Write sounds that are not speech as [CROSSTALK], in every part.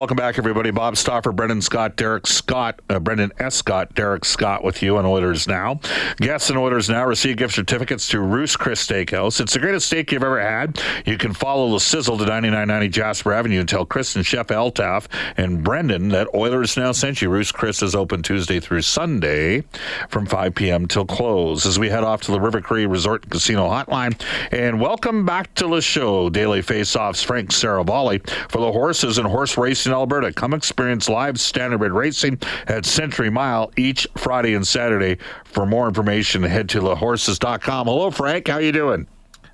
Welcome back, everybody. Bob Stauffer, Brendan Scott, Derek Scott, uh, Brendan S. Scott, Derek Scott with you on Oilers Now. Guests and Oilers Now receive gift certificates to Ruth's Chris Steakhouse. It's the greatest steak you've ever had. You can follow the sizzle to 9990 Jasper Avenue and tell Chris and Chef Eltaf and Brendan that Oilers Now sent you. Ruth's Chris is open Tuesday through Sunday from 5 p.m. till close. As we head off to the River Cree Resort and Casino Hotline, and welcome back to the show, Daily Faceoffs, Frank Seravalli for the horses and horse racing Alberta. Come experience live standardbred racing at Century Mile each Friday and Saturday. For more information, head to lahorses.com. Hello, Frank. How you doing?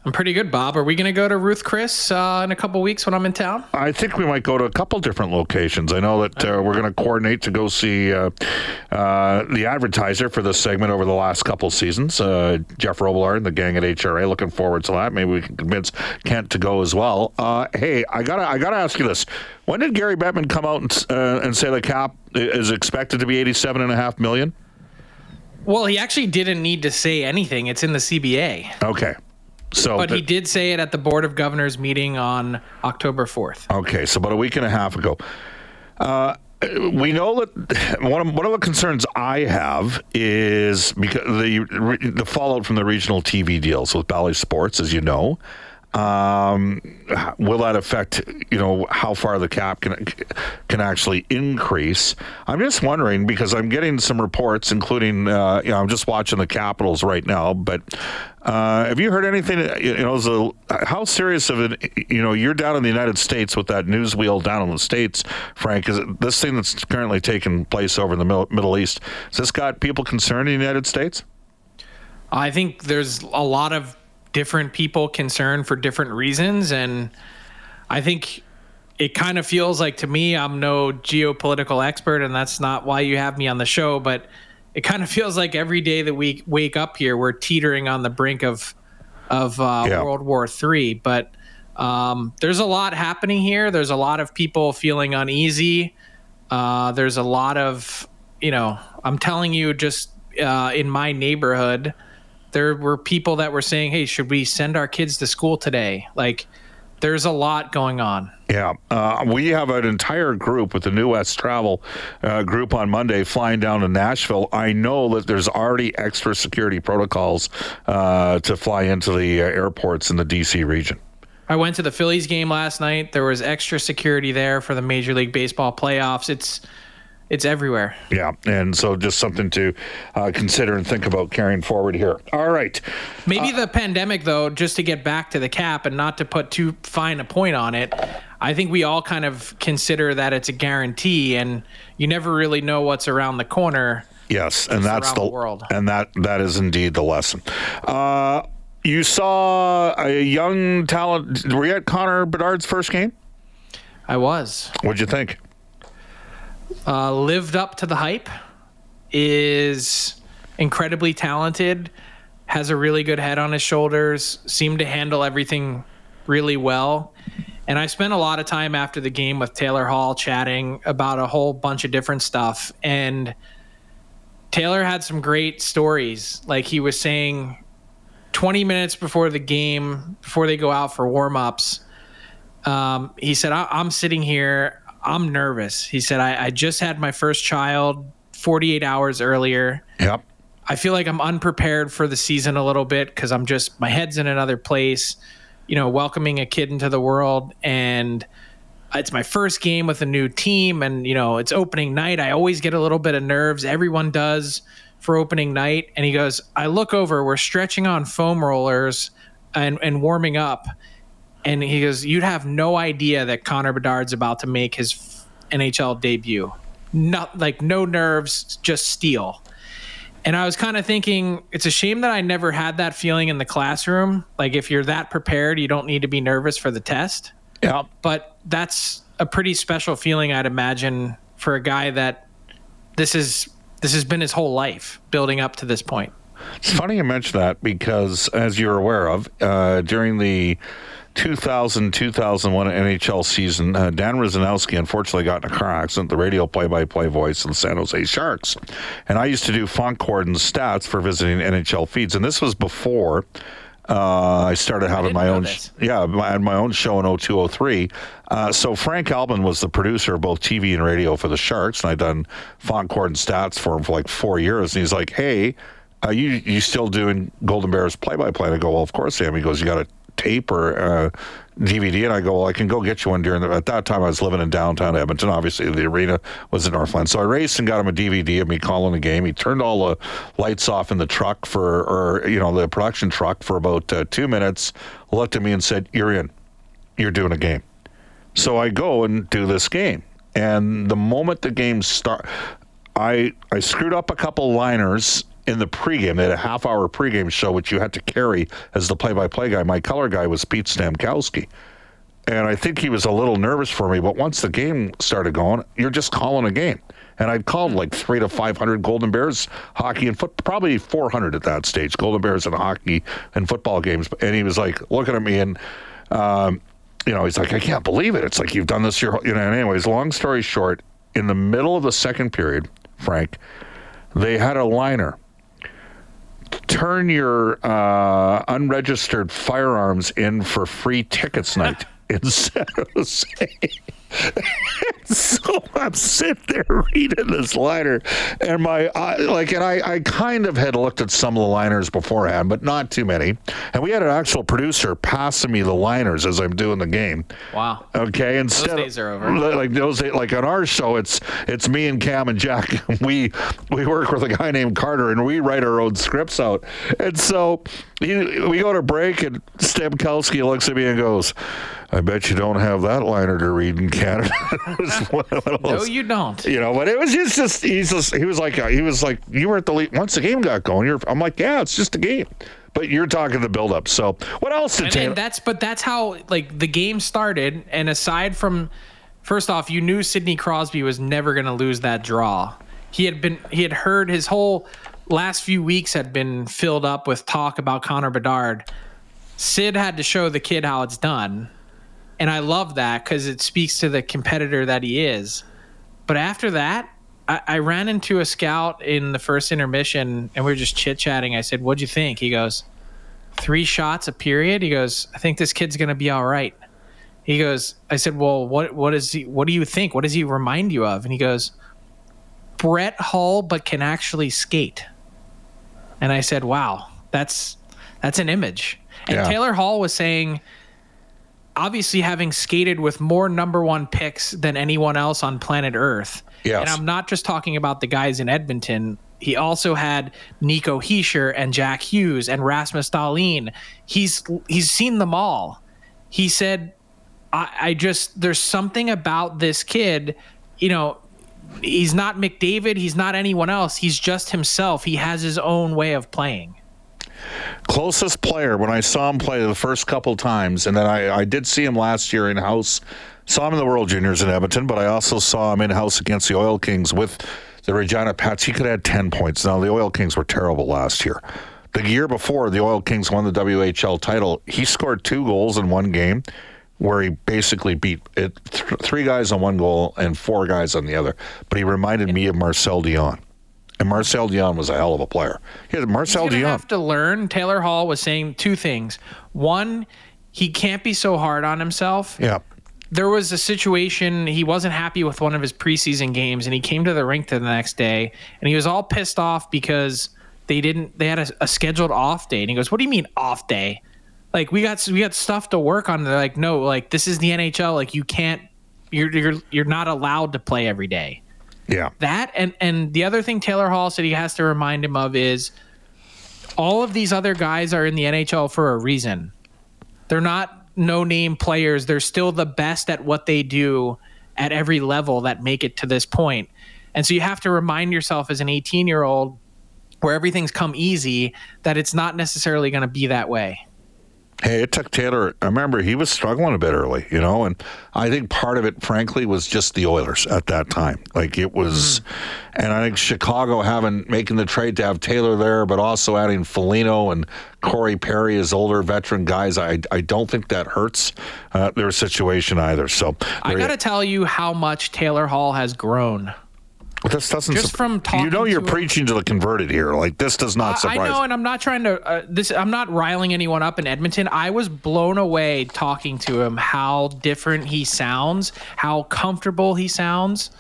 I'm pretty good, Bob. Are we going to go to Ruth Chris uh, in a couple weeks when I'm in town? I think we might go to a couple different locations. I know that uh, we're going to coordinate to go see uh, uh, the advertiser for this segment over the last couple seasons, uh, Jeff Robillard and the gang at HRA. Looking forward to that. Maybe we can convince Kent to go as well. Uh, hey, I gotta, I gotta ask you this: When did Gary Bettman come out and, and say the cap is expected to be eighty-seven and a half million? Well, he actually didn't need to say anything. It's in the CBA. Okay. So, but he did say it at the Board of Governors meeting on October 4th. Okay, so about a week and a half ago. Uh, we know that one of, one of the concerns I have is because the the fallout from the regional TV deals with Bally Sports, as you know. Um, will that affect you know how far the cap can can actually increase? I'm just wondering because I'm getting some reports, including uh, you know I'm just watching the Capitals right now. But uh, have you heard anything? You know, a, how serious of it? You know, you're down in the United States with that news wheel down in the states, Frank. Is this thing that's currently taking place over in the Middle East? Has this got people concerned in the United States? I think there's a lot of different people concerned for different reasons. And I think it kind of feels like to me, I'm no geopolitical expert, and that's not why you have me on the show. But it kind of [LAUGHS] feels like every day that we wake up here, we're teetering on the brink of of uh, yeah. World War Three. But um, there's a lot happening here. There's a lot of people feeling uneasy. Uh, there's a lot of, you know, I'm telling you, just uh, in my neighborhood, there were people that were saying, "Hey, should we send our kids to school today?" Like there's a lot going on. Yeah, uh, we have an entire group with the New West Travel uh, group on Monday flying down to Nashville. I know that there's already extra security protocols uh, to fly into the uh, airports in the DC region. I went to the Phillies game last night. There was extra security there for the Major League Baseball playoffs. It's it's everywhere. Yeah, and so just something to uh, consider and think about carrying forward here. All right. Maybe uh, the pandemic, though, just to get back to the cap and not to put too fine a point on it. I think we all kind of consider that it's a guarantee, and you never really know what's around the corner. Yes, and that's the, the, world, and that that is indeed the lesson. Uh, you saw a young talent. Were you at Connor Bedard's first game? I was. What'd you think? Uh, lived up to the hype, is incredibly talented, has a really good head on his shoulders, seemed to handle everything really well. And I spent a lot of time after the game with Taylor Hall chatting about a whole bunch of different stuff. And Taylor had some great stories. Like he was saying 20 minutes before the game, before they go out for warm ups, um, he said, I'm sitting here. I'm nervous. He said, I, I just had my first child 48 hours earlier. Yep. I feel like I'm unprepared for the season a little bit because I'm just, my head's in another place, you know, welcoming a kid into the world. And it's my first game with a new team. And, you know, it's opening night. I always get a little bit of nerves. Everyone does for opening night. And he goes, I look over, we're stretching on foam rollers and, and warming up and he goes, "You'd have no idea that Connor Bedard's about to make his NHL debut. Not like no nerves, just steel." And I was kind of thinking, it's a shame that I never had that feeling in the classroom. Like if you're that prepared, you don't need to be nervous for the test. Yeah. But that's a pretty special feeling, I'd imagine, for a guy that this is this has been his whole life building up to this point. It's funny you mention that because, as you're aware of, uh, during the 2000 2001 NHL season, uh, Dan Rusanowsky unfortunately got in a car accident, the radio play by play voice of the San Jose Sharks. And I used to do Font Gordon's stats for visiting NHL feeds. And this was before. Uh, I started having my own, this. yeah, I had my own show in 0203. Uh, so Frank Albin was the producer of both TV and radio for the Sharks, and I'd done Font and stats for him for like four years. And he's like, "Hey, uh, you you still doing Golden Bears play by play?" I go, "Well, of course I am." He goes, "You got a tape or uh, DVD?" And I go, "Well, I can go get you one during the." At that time, I was living in downtown Edmonton. Obviously, the arena was in Northland, so I raced and got him a DVD of me calling a game. He turned all the lights off in the truck for, or you know, the production truck for about uh, two minutes. Looked at me and said, "You're in. You're doing a game." So I go and do this game. And the moment the game start, I I screwed up a couple liners in the pregame. They had a half hour pregame show which you had to carry as the play by play guy. My color guy was Pete Stemkowski. And I think he was a little nervous for me, but once the game started going, you're just calling a game. And I'd called like three to 500 Golden Bears hockey and foot, probably 400 at that stage, Golden Bears and hockey and football games. And he was like looking at me and, um, you know, he's like, I can't believe it. It's like you've done this your, whole-" you know. And anyways, long story short, in the middle of the second period, Frank, they had a liner. Turn your uh, unregistered firearms in for free tickets night in San Jose. [LAUGHS] so I'm sitting there reading this liner, and my I, like, and I, I kind of had looked at some of the liners beforehand, but not too many. And we had an actual producer passing me the liners as I'm doing the game. Wow. Okay, instead those days are over. Like those, days- like on our show, it's it's me and Cam and Jack. [LAUGHS] We we work with a guy named Carter, and we write our own scripts out. And so he, we go to break, and Stemkowski looks at me and goes, "I bet you don't have that liner to read in Canada." [LAUGHS] It was one of No, you don't. you know, but it was just, just he's just he was like uh, he was like you were at the lead once the game got going. You're I'm like yeah, it's just a game, but you're talking the build up. So what else did And, Taylor? and that's but that's how like the game started. And aside from, first off, you knew Sidney Crosby was never going to lose that draw. He had been he had heard his whole last few weeks had been filled up with talk about Connor Bedard. Sid had to show the kid how it's done, and I love that because it speaks to the competitor that he is. But after that, I, I ran into a scout in the first intermission, and we were just chit chatting. I said, "What'd you think?" He goes, three shots a period. He goes, I think this kid's gonna be all right. He goes, I said, Well, what what is he what do you think? What does he remind you of? And he goes, Brett Hull, but can actually skate. And I said, Wow, that's that's an image. And Yeah. Taylor Hall was saying, obviously having skated with more number one picks than anyone else on planet Earth. Yes. And I'm not just talking about the guys in Edmonton. He also had Nico Hischier and Jack Hughes and Rasmus Dahlin. He's he's seen them all. He said, I, I just there's something about this kid, you know, he's not McDavid, he's not anyone else. He's just himself. He has his own way of playing. Closest player when I saw him play the first couple times, and then I, I did see him last year in house. Saw him in the World Juniors in Edmonton, but I also saw him in house against the Oil Kings with the Regina Pats. He could have had 10 points. Now, the Oil Kings were terrible last year. The year before the Oil Kings won the WHL title, he scored two goals in one game where he basically beat it, th- three guys on one goal and four guys on the other. But he reminded me of Marcel Dionne. And Marcel Dionne was a hell of a player. He had Marcel He's Dionne. have to learn. Taylor Hall was saying two things. One, he can't be so hard on himself. yeah. There was a situation he wasn't happy with one of his preseason games, and he came to the rink the next day, and he was all pissed off because they didn't. They had a, a scheduled off day, and he goes, "What do you mean off day? Like we got we got stuff to work on." They're like, "No, like this is the NHL. Like you can't. You're you're you're not allowed to play every day." Yeah. that and and the other thing Taylor Hall said he has to remind him of is all of these other guys are in the NHL for a reason. They're not no name players. They're still the best at what they do at every level that make it to this point. And so you have to remind yourself as an 18 year old where everything's come easy that it's not necessarily going to be that way. Hey, it took Taylor. I remember he was struggling a bit early, you know, and I think part of it, frankly, was just the Oilers at that time. Like it was, mm. and I think Chicago having making the trade to have Taylor there, but also adding Foligno and Corey Perry as older veteran guys. I I don't think that hurts uh, their situation either. So I got to tell you how much Taylor Hall has grown this doesn't just from talking. You know, you're to preaching him, to the converted here. Like this does not surprise. I know, and I'm not trying to. Uh, this I'm not riling anyone up in Edmonton. I was blown away talking to him. How different he sounds. How comfortable he sounds.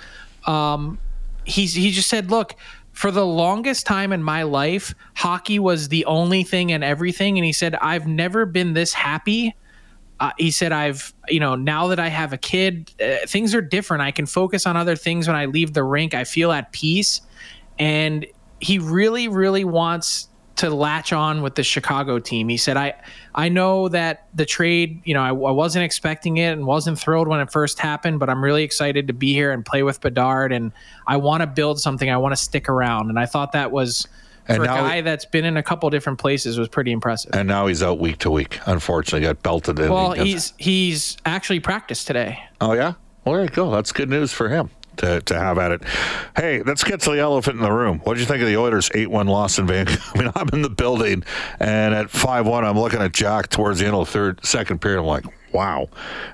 Um, he's he just said, look. For the longest time in my life, hockey was the only thing and everything. And he said, I've never been this happy uh, he said, I've, you know, now that I have a kid, uh, things are different. I can focus on other things when I leave the rink. I feel at peace. And he really, really wants to latch on with the Chicago team. He said, I, I know that the trade, you know, I, I wasn't expecting it and wasn't thrilled when it first happened, but I'm really excited to be here and play with Bedard. And I want to build something. I want to stick around. And I thought that was, and for a guy that's been in a couple different places was pretty impressive. And now he's out week to week. Unfortunately, got belted in. Well, he's he's actually practiced today. Oh yeah, well there you go. That's good news for him. To, to have at it. Hey, let's get to the elephant in the room. What did you think of the Oilers' 8 1 loss in [LAUGHS] Vancouver? I mean, I'm in the building, and at 5 1, I'm looking at Jack towards the end of the third, second period. I'm like, wow.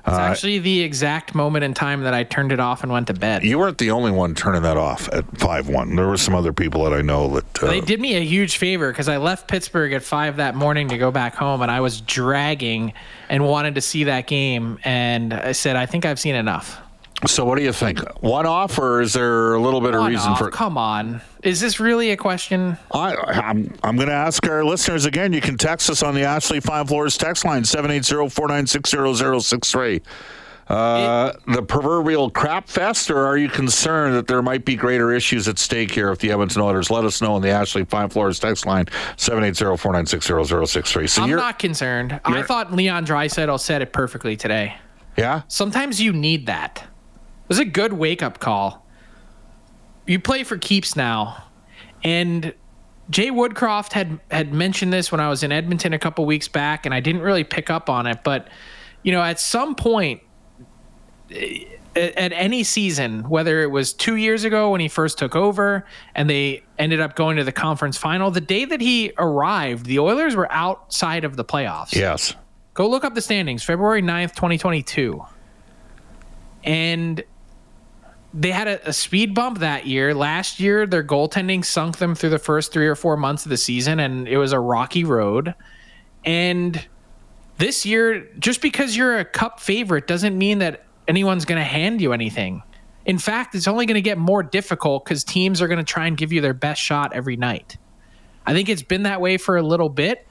It's uh, actually the exact moment in time that I turned it off and went to bed. You weren't the only one turning that off at 5 1. There were some other people that I know that. Uh, they did me a huge favor because I left Pittsburgh at 5 that morning to go back home, and I was dragging and wanted to see that game. And I said, I think I've seen enough. So what do you think? One off, or is there a little bit One of reason off. for? Come on, is this really a question? I, I'm I'm going to ask our listeners again. You can text us on the Ashley Fine Floors text line 780-496-0063. Uh, the proverbial crap fest, or are you concerned that there might be greater issues at stake here if the Edmonton Oilers? Let us know on the Ashley Fine Floors text line 780-496-0063. So I'm not concerned. I thought Leon Draisaitl said it perfectly today. Yeah. Sometimes you need that It was a good wake up call. You play for keeps now, and Jay Woodcroft had had mentioned this when I was in Edmonton a couple weeks back, and I didn't really pick up on it. But you know, at some point, eh, at any season, whether it was two years ago when he first took over and they ended up going to the conference final, the day that he arrived, the Oilers were outside of the playoffs. Yes. Go look up the standings, February 9th, 2022. And they had a, a, speed bump that year. Last year, their goaltending sunk them through the first three or four months of the season, and it was a rocky road. And this year, just because you're a cup favorite doesn't mean that anyone's going to hand you anything. In fact, it's only going to get more difficult because teams are going to try and give you their best shot every night. I think it's been that way for a little bit,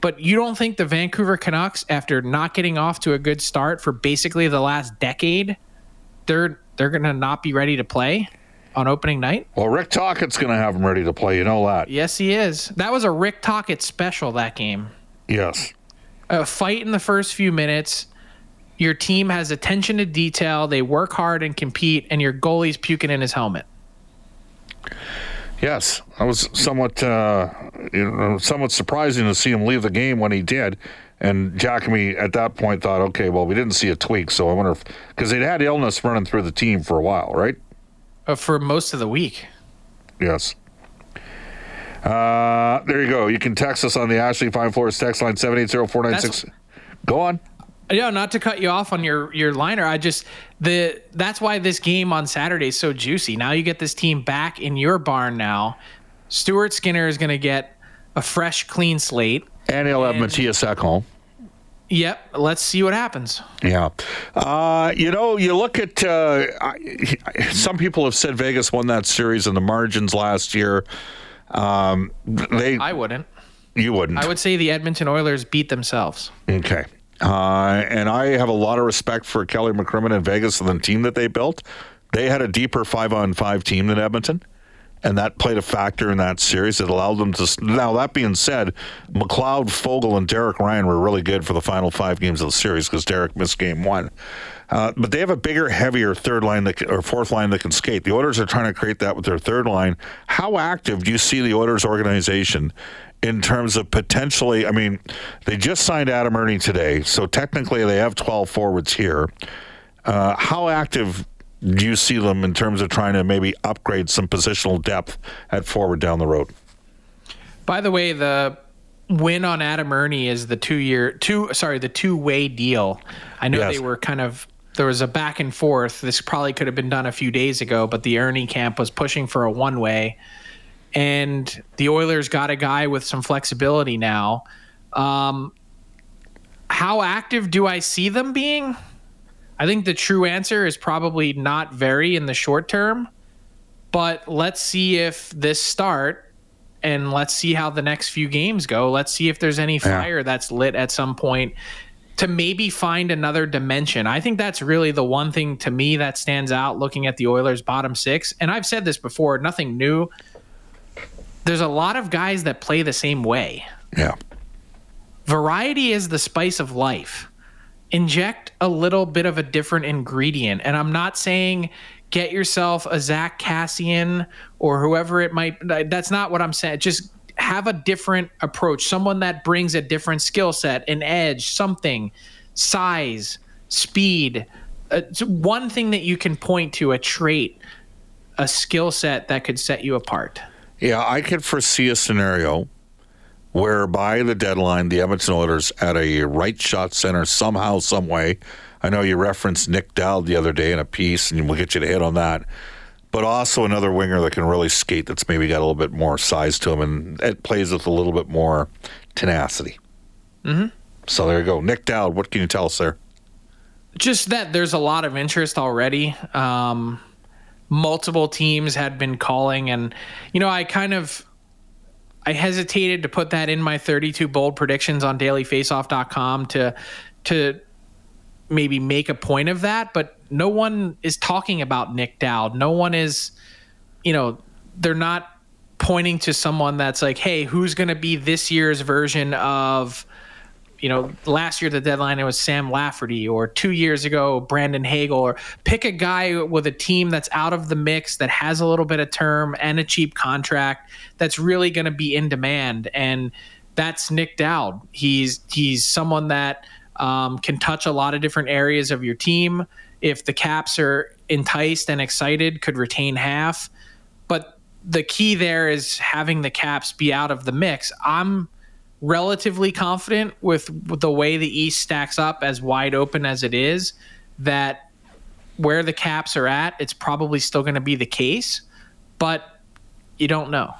but you don't think the Vancouver Canucks, after not getting off to a good start for basically the last decade, they're they're going to not be ready to play on opening night? Well, Rick Tocchet's going to have them ready to play. You know that. Yes, he is. That was a Rick Tocchet special that game. Yes. A fight in the first few minutes. Your team has attention to detail. They work hard and compete, and your goalie's puking in his helmet. Yes, I was somewhat, uh, you know, somewhat surprising to see him leave the game when he did. And Giacomi at that point thought, okay, well, we didn't see a tweak, so I wonder if because they'd had illness running through the team for a while, right? Uh, for most of the week. Yes. Uh, there you go. You can text us on the Ashley Fine Floors text line seven eight zero four nine six. Go on. Yeah, not to cut you off on your your liner. I just the that's why this game on Saturday is so juicy. Now you get this team back in your barn. Now, Stuart Skinner is going to get a fresh, clean slate, and he'll have Mattias Ekholm. Yep. Let's see what happens. Yeah. Uh, you know, you look at uh, some people have said Vegas won that series in the margins last year. Um, they. I wouldn't. You wouldn't. I would say the Edmonton Oilers beat themselves. Okay. Uh, and I have a lot of respect for Kelly McCrimmon and Vegas and the team that they built. They had a deeper five on five team than Edmonton and that played a factor in that series. It allowed them to. Now that being said, McLeod, Foegele, and Derek Ryan were really good for the final five games of the series because Derek missed game one. Uh, but they have a bigger, heavier third line that, or fourth line that can skate. The Oilers are trying to create that with their third line. How active do you see the Oilers organization in terms of potentially. I mean, they just signed Adam Erne today, so technically they have 12 forwards here. Uh, how active do you see them in terms of trying to maybe upgrade some positional depth at forward down the road? By the way, the win on Adam Erne is the two year two sorry the two way deal. I know Yes. they were kind of there was a back and forth. This probably could have been done a few days ago, but the Erne camp was pushing for a one way, and the Oilers got a guy with some flexibility now. Um, how active do I see them being? I think the true answer is probably not very in the short term, but let's see if this start and let's see how the next few games go. Let's see if there's any fire that's lit at some point to maybe find another dimension. I think that's really the one thing to me that stands out looking at the Oilers bottom 6. And I've said this before, nothing new. There's a lot of guys that play the same way. Yeah. Variety is the spice of life. Inject a little bit of a different ingredient. And I'm not saying get yourself a Zack Kassian or whoever it might that's not what I'm saying. Just have a different approach. Someone that brings a different skill set, an edge, something, size, speed. Uh, one thing that you can point to, a trait, a skill set that could set you apart. Yeah, I could foresee a scenario where by the deadline, the Edmonton Oilers at a right shot center somehow, some way. I know you referenced Nic Dowd the other day in a piece, and we'll get you to hit on that. But also another winger that can really skate. That's maybe got a little bit more size to him, and it plays with a little bit more tenacity. Mm-hmm. So there you go, Nic Dowd. What can you tell us there? just that there's a lot of interest already. Um, multiple teams had been calling, and you know, I kind of I hesitated to put that in my 32 bold predictions on dailyfaceoff.com to to maybe make a point of that, but no one is talking about Nic Dowd. No one is, you know, they're not pointing to someone that's like, hey, who's going to be this year's version of you know, last year the deadline it was Sam Lafferty, or two years ago Brandon Hagel, or pick a guy with a team that's out of the mix that has a little bit of term and a cheap contract that's really going to be in demand, and that's Nic Dowd. He's he's someone that um, can touch a lot of different areas of your team. If the Caps are enticed and excited, could retain half, but the key there is having the Caps be out of the mix. I'm relatively confident with, with the way the East stacks up as wide open as it is that where the caps are at, it's probably still going to be the case, but you don't know.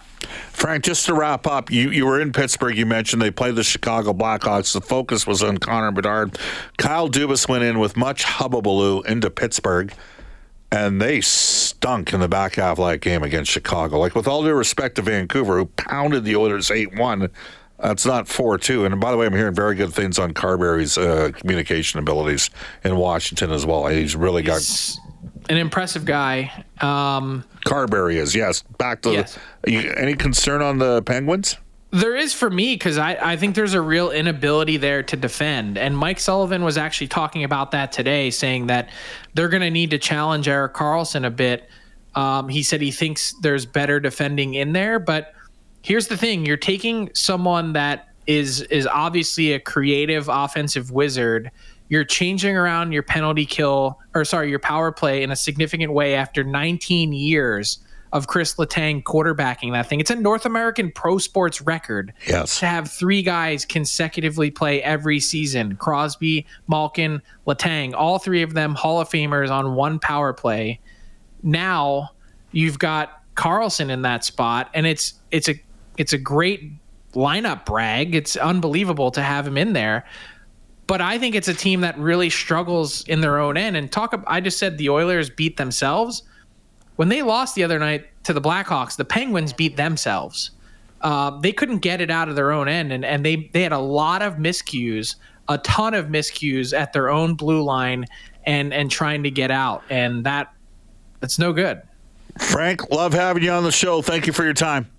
Frank, just to wrap up, you, you were in Pittsburgh. You mentioned they played the Chicago Blackhawks. The focus was on Connor Bedard. Kyle Dubas went in with much hubbubaloo into Pittsburgh, and they stunk in the back half of that game against Chicago. Like, with all due respect to Vancouver, who pounded the Oilers 8 1, that's not 4 2. And by the way, I'm hearing very good things on Carbery's uh, communication abilities in Washington as well. He's really got. An impressive guy. Um, Carbery is, yes. Back to Yes. the. You, any concern on the Penguins? There is for me because I, I think there's a real inability there to defend. And Mike Sullivan was actually talking about that today, saying that they're going to need to challenge Erik Karlsson a bit. Um, he said he thinks there's better defending in there. But here's the thing you're taking someone that is is obviously a creative offensive wizard. You're changing around your penalty kill, or sorry, your power play in a significant way after 19 years of Chris Letang quarterbacking that thing. It's a North American pro sports record Yes. to have three guys consecutively play every season Crosby, Malkin, Letang, all three of them Hall of Famers on one power play. Now you've got Karlsson in that spot, and it's it's a it's a great lineup brag. It's unbelievable to have him in there. But I think it's a team that really struggles in their own end. And talk, I just said the Oilers beat themselves when they lost the other night to the Blackhawks, the Penguins beat themselves. Uh, they couldn't get it out of their own end, and, and they they had a lot of miscues, a ton of miscues at their own blue line, and and trying to get out, and that that's no good. Frank, love having you on the show. Thank you for your time.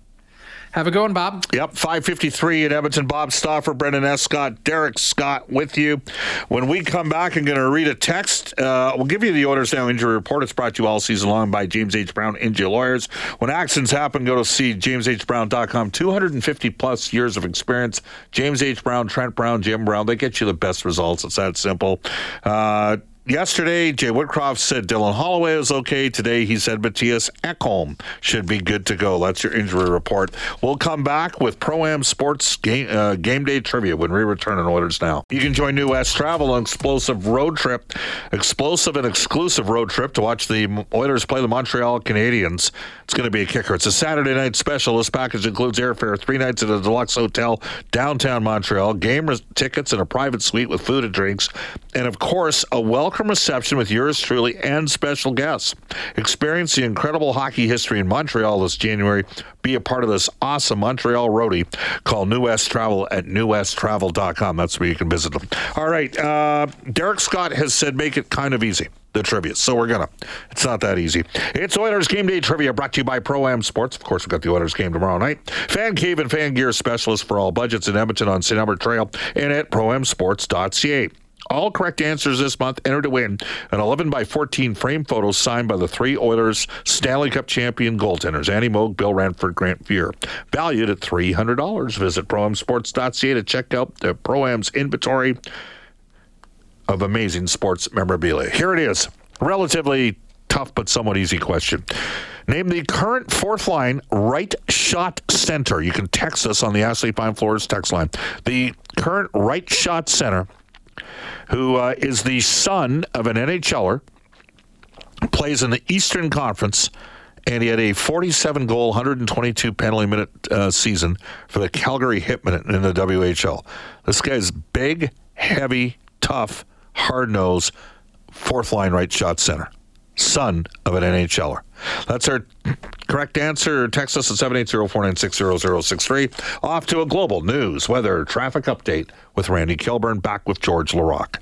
Have a good one, Bob. Yep, 553 at Edmonton. Bob Stauffer, Brendan Escott, Derek Scott with you. When we come back, I'm going to read a text. Uh, we'll give you the Oilers Now injury report. It's brought to you all season long by James H. Brown Injury Lawyers. When accidents happen, go to see jameshbrown.com. 250 plus years of experience. James H. Brown, Trent Brown, Jim Brown. They get you the best results. It's that simple. Uh, Yesterday, Jay Woodcroft said Dylan Holloway is okay. Today, he said Mattias Ekholm should be good to go. That's your injury report. We'll come back with Pro Am Sports game, uh, game day trivia when we return on Oilers Now. You can join New West Travel on explosive road trip, explosive and exclusive road trip to watch the Oilers play the Montreal Canadiens. It's going to be a kicker. It's a Saturday night special. This package includes airfare, three nights at a deluxe hotel downtown Montreal, game tickets, and a private suite with food and drinks, and of course, a welcome welcome reception with yours truly and special guests. Experience the incredible hockey history in Montreal this January. Be a part of this awesome Montreal roadie. Call New West Travel at newwesttravel.com. That's where you can visit them. All right. Uh, Derek Scott has said make it kind of easy the trivia. So we're gonna. It's not that easy. It's Oilers game day trivia brought to you by Pro Am Sports. Of course, we've got the Oilers game tomorrow night. Fan Cave and Fan Gear specialist for all budgets in Edmonton on St. Albert Trail and at proamsports.ca. All correct answers this month enter to win an 11 by 14 frame photo signed by the three Oilers Stanley Cup champion goaltenders, Andy Moog, Bill Ranford, Grant Fuhr. Valued at $300. Visit proamsports.ca to check out the Proam's inventory of amazing sports memorabilia. Here it is. Relatively tough but somewhat easy question. Name the current fourth line right shot center. You can text us on the Ashley Fine Floors text line. The current right shot center who uh, is the son of an NHLer, plays in the Eastern Conference, and he had a 47 goal, 122 penalty minute uh, season for the Calgary Hitmen in the WHL. This guy's big, heavy, tough, hard nosed, fourth line right shot center, son of an NHLer. That's our correct answer. Text us at 780-496-0063. Off to a global news, weather, traffic update with Randy Kilburn. Back with George Laraque.